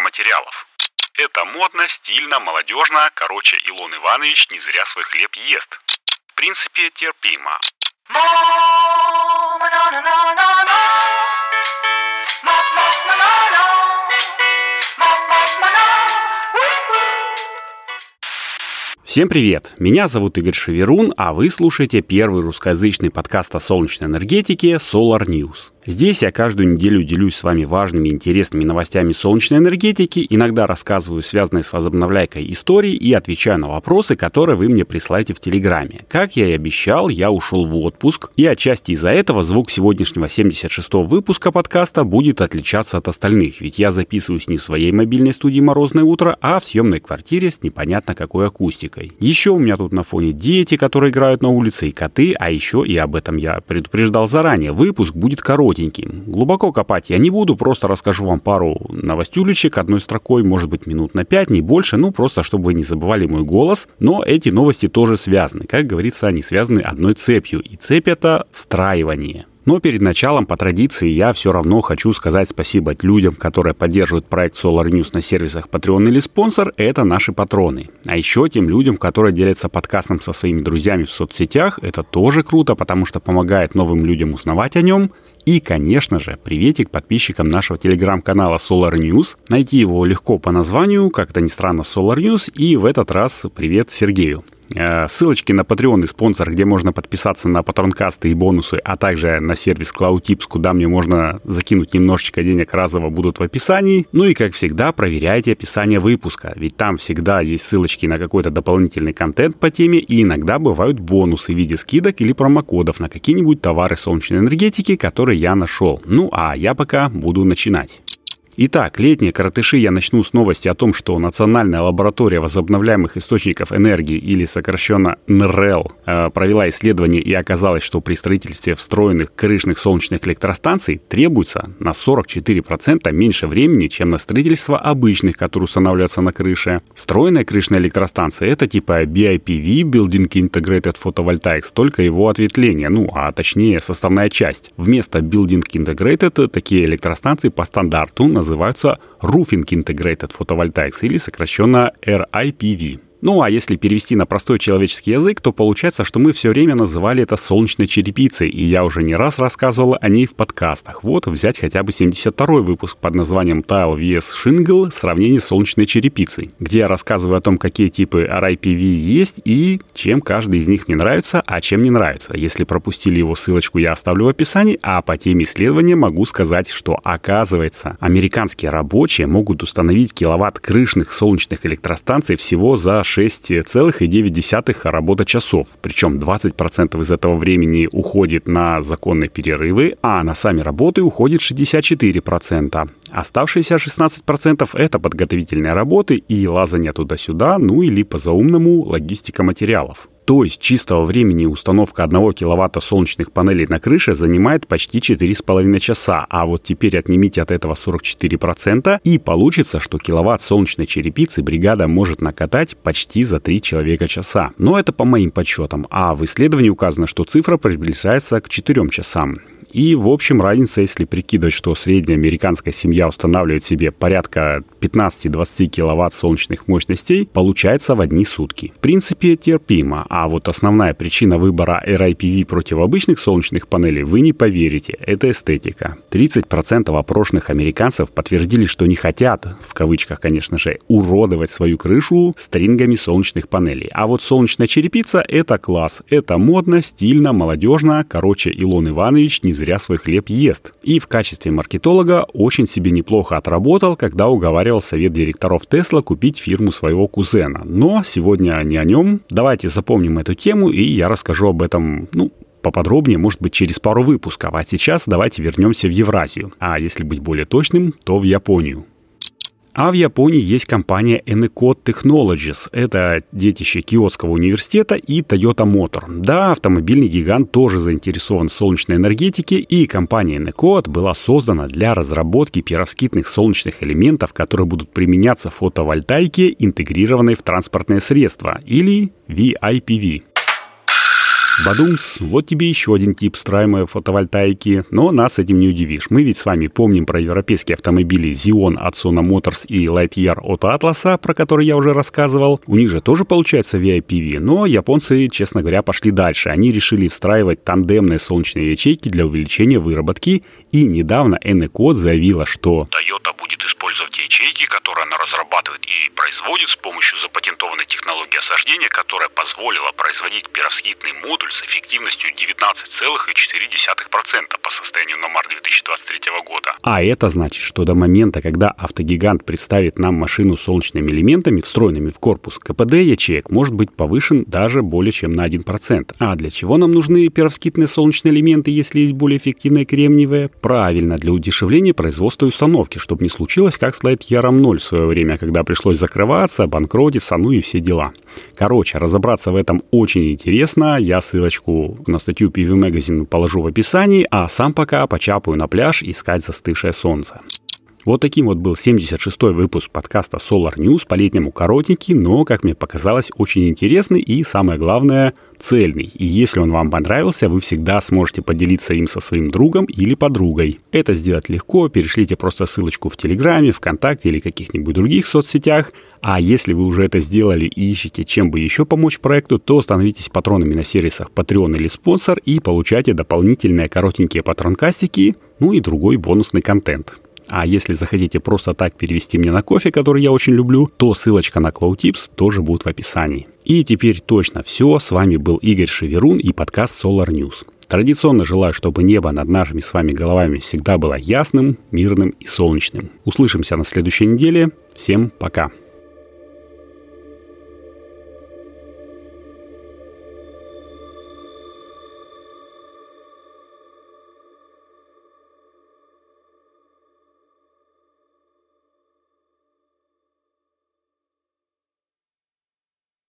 материалов. Это модно, стильно, молодежно, короче, Илон Иванович не зря свой хлеб ест. В принципе, терпимо. Всем привет! Меня зовут Игорь Шеверун, а вы слушаете первый русскоязычный подкаст о солнечной энергетике Solar News. Здесь я каждую неделю делюсь с вами важными и интересными новостями солнечной энергетики, иногда рассказываю связанные с возобновляйкой истории и отвечаю на вопросы, которые вы мне присылаете в Телеграме. Как я и обещал, я ушел в отпуск, и отчасти из-за этого звук сегодняшнего 76-го выпуска подкаста будет отличаться от остальных, ведь я записываюсь не в своей мобильной студии «Морозное утро», а в съемной квартире с непонятно какой акустикой. Еще у меня тут на фоне дети, которые играют на улице, и коты, а еще, и об этом я предупреждал заранее, выпуск будет короткий коротеньким. Глубоко копать я не буду, просто расскажу вам пару новостюлечек одной строкой, может быть минут на пять, не больше, ну просто чтобы вы не забывали мой голос. Но эти новости тоже связаны. Как говорится, они связаны одной цепью. И цепь это встраивание. Но перед началом, по традиции, я все равно хочу сказать спасибо людям, которые поддерживают проект Solar News на сервисах Patreon или спонсор, это наши патроны. А еще тем людям, которые делятся подкастом со своими друзьями в соцсетях, это тоже круто, потому что помогает новым людям узнавать о нем. И, конечно же, приветик подписчикам нашего телеграм-канала Solar News. Найти его легко по названию, как это ни странно, Solar News. И в этот раз привет Сергею. Э, ссылочки на Patreon и спонсор, где можно подписаться на патронкасты и бонусы, а также на сервис CloudTips, куда мне можно закинуть немножечко денег разово, будут в описании. Ну и, как всегда, проверяйте описание выпуска, ведь там всегда есть ссылочки на какой-то дополнительный контент по теме, и иногда бывают бонусы в виде скидок или промокодов на какие-нибудь товары солнечной энергетики, которые я нашел. Ну а я пока буду начинать. Итак, летние коротыши я начну с новости о том, что Национальная лаборатория возобновляемых источников энергии, или сокращенно НРЭЛ, э, провела исследование и оказалось, что при строительстве встроенных крышных солнечных электростанций требуется на 44% меньше времени, чем на строительство обычных, которые устанавливаются на крыше. Встроенная крышная электростанция — это типа BIPV, Building Integrated Photovoltaics, только его ответвление, ну, а точнее составная часть. Вместо Building Integrated такие электростанции по стандарту называются Roofing Integrated Photovoltaics или сокращенно RIPV. Ну а если перевести на простой человеческий язык, то получается, что мы все время называли это солнечной черепицей, и я уже не раз рассказывал о ней в подкастах. Вот взять хотя бы 72-й выпуск под названием Tile vs Shingle «Сравнение солнечной черепицей», где я рассказываю о том, какие типы RIPV есть и чем каждый из них мне нравится, а чем не нравится. Если пропустили его ссылочку, я оставлю в описании, а по теме исследования могу сказать, что оказывается, американские рабочие могут установить киловатт крышных солнечных электростанций всего за 6,9 работа-часов. Причем 20% из этого времени уходит на законные перерывы, а на сами работы уходит 64%. Оставшиеся 16% это подготовительные работы и лазание туда-сюда, ну или по-заумному логистика материалов. То есть чистого времени установка 1 киловатта солнечных панелей на крыше занимает почти 4,5 часа, а вот теперь отнимите от этого 44% и получится, что киловатт солнечной черепицы бригада может накатать почти за 3 человека часа. Но это по моим подсчетам, а в исследовании указано, что цифра приближается к 4 часам. И, в общем, разница, если прикидывать, что средняя американская семья устанавливает себе порядка 15-20 киловатт солнечных мощностей, получается в одни сутки. В принципе, терпимо. А вот основная причина выбора RIPV против обычных солнечных панелей вы не поверите. Это эстетика. 30% опрошенных американцев подтвердили, что не хотят, в кавычках, конечно же, уродовать свою крышу стрингами солнечных панелей. А вот солнечная черепица — это класс. Это модно, стильно, молодежно. Короче, Илон Иванович не зря свой хлеб ест. И в качестве маркетолога очень себе неплохо отработал, когда уговаривал совет директоров Тесла купить фирму своего кузена. Но сегодня не о нем. Давайте запомним эту тему, и я расскажу об этом, ну, поподробнее, может быть, через пару выпусков. А сейчас давайте вернемся в Евразию. А если быть более точным, то в Японию. А в Японии есть компания Enecode Technologies. Это детище Киотского университета и Toyota Motor. Да, автомобильный гигант тоже заинтересован в солнечной энергетике, и компания Enecode была создана для разработки пировскитных солнечных элементов, которые будут применяться в фотовольтайке, интегрированной в транспортные средства, или VIPV. Бадумс, вот тебе еще один тип встраиваемой фотовольтаики, но нас этим не удивишь. Мы ведь с вами помним про европейские автомобили Xeon от Sona Motors и Lightyear от Atlas, про который я уже рассказывал. У них же тоже получается VIPV, но японцы, честно говоря, пошли дальше. Они решили встраивать тандемные солнечные ячейки для увеличения выработки, и недавно Eneco заявила, что Toyota будет использовать ячейки, которые она разрабатывает и производит с помощью запатентованной технологии осаждения, которая позволила производить перовскитный модуль с эффективностью 19,4% по состоянию на март 2023 года. А это значит, что до момента, когда автогигант представит нам машину с солнечными элементами, встроенными в корпус, КПД ячеек может быть повышен даже более чем на 1%. А для чего нам нужны перовскитные солнечные элементы, если есть более эффективные кремниевые? Правильно, для удешевления производства и установки, чтобы не случилось, как с Lightyear 0 в свое время, когда пришлось закрываться, банкротиться, ну и все дела. Короче, разобраться в этом очень интересно. Я ссылочку на статью PV Magazine положу в описании, а сам пока почапаю на пляж искать застывшее солнце. Вот таким вот был 76-й выпуск подкаста Solar News, по-летнему коротенький, но, как мне показалось, очень интересный и, самое главное, цельный. И если он вам понравился, вы всегда сможете поделиться им со своим другом или подругой. Это сделать легко, перешлите просто ссылочку в Телеграме, ВКонтакте или каких-нибудь других соцсетях. А если вы уже это сделали и ищете, чем бы еще помочь проекту, то становитесь патронами на сервисах Patreon или спонсор и получайте дополнительные коротенькие патронкастики, ну и другой бонусный контент. А если захотите просто так перевести мне на кофе, который я очень люблю, то ссылочка на CloudTips тоже будет в описании. И теперь точно все. С вами был Игорь Шеверун и подкаст Solar News. Традиционно желаю, чтобы небо над нашими с вами головами всегда было ясным, мирным и солнечным. Услышимся на следующей неделе. Всем пока.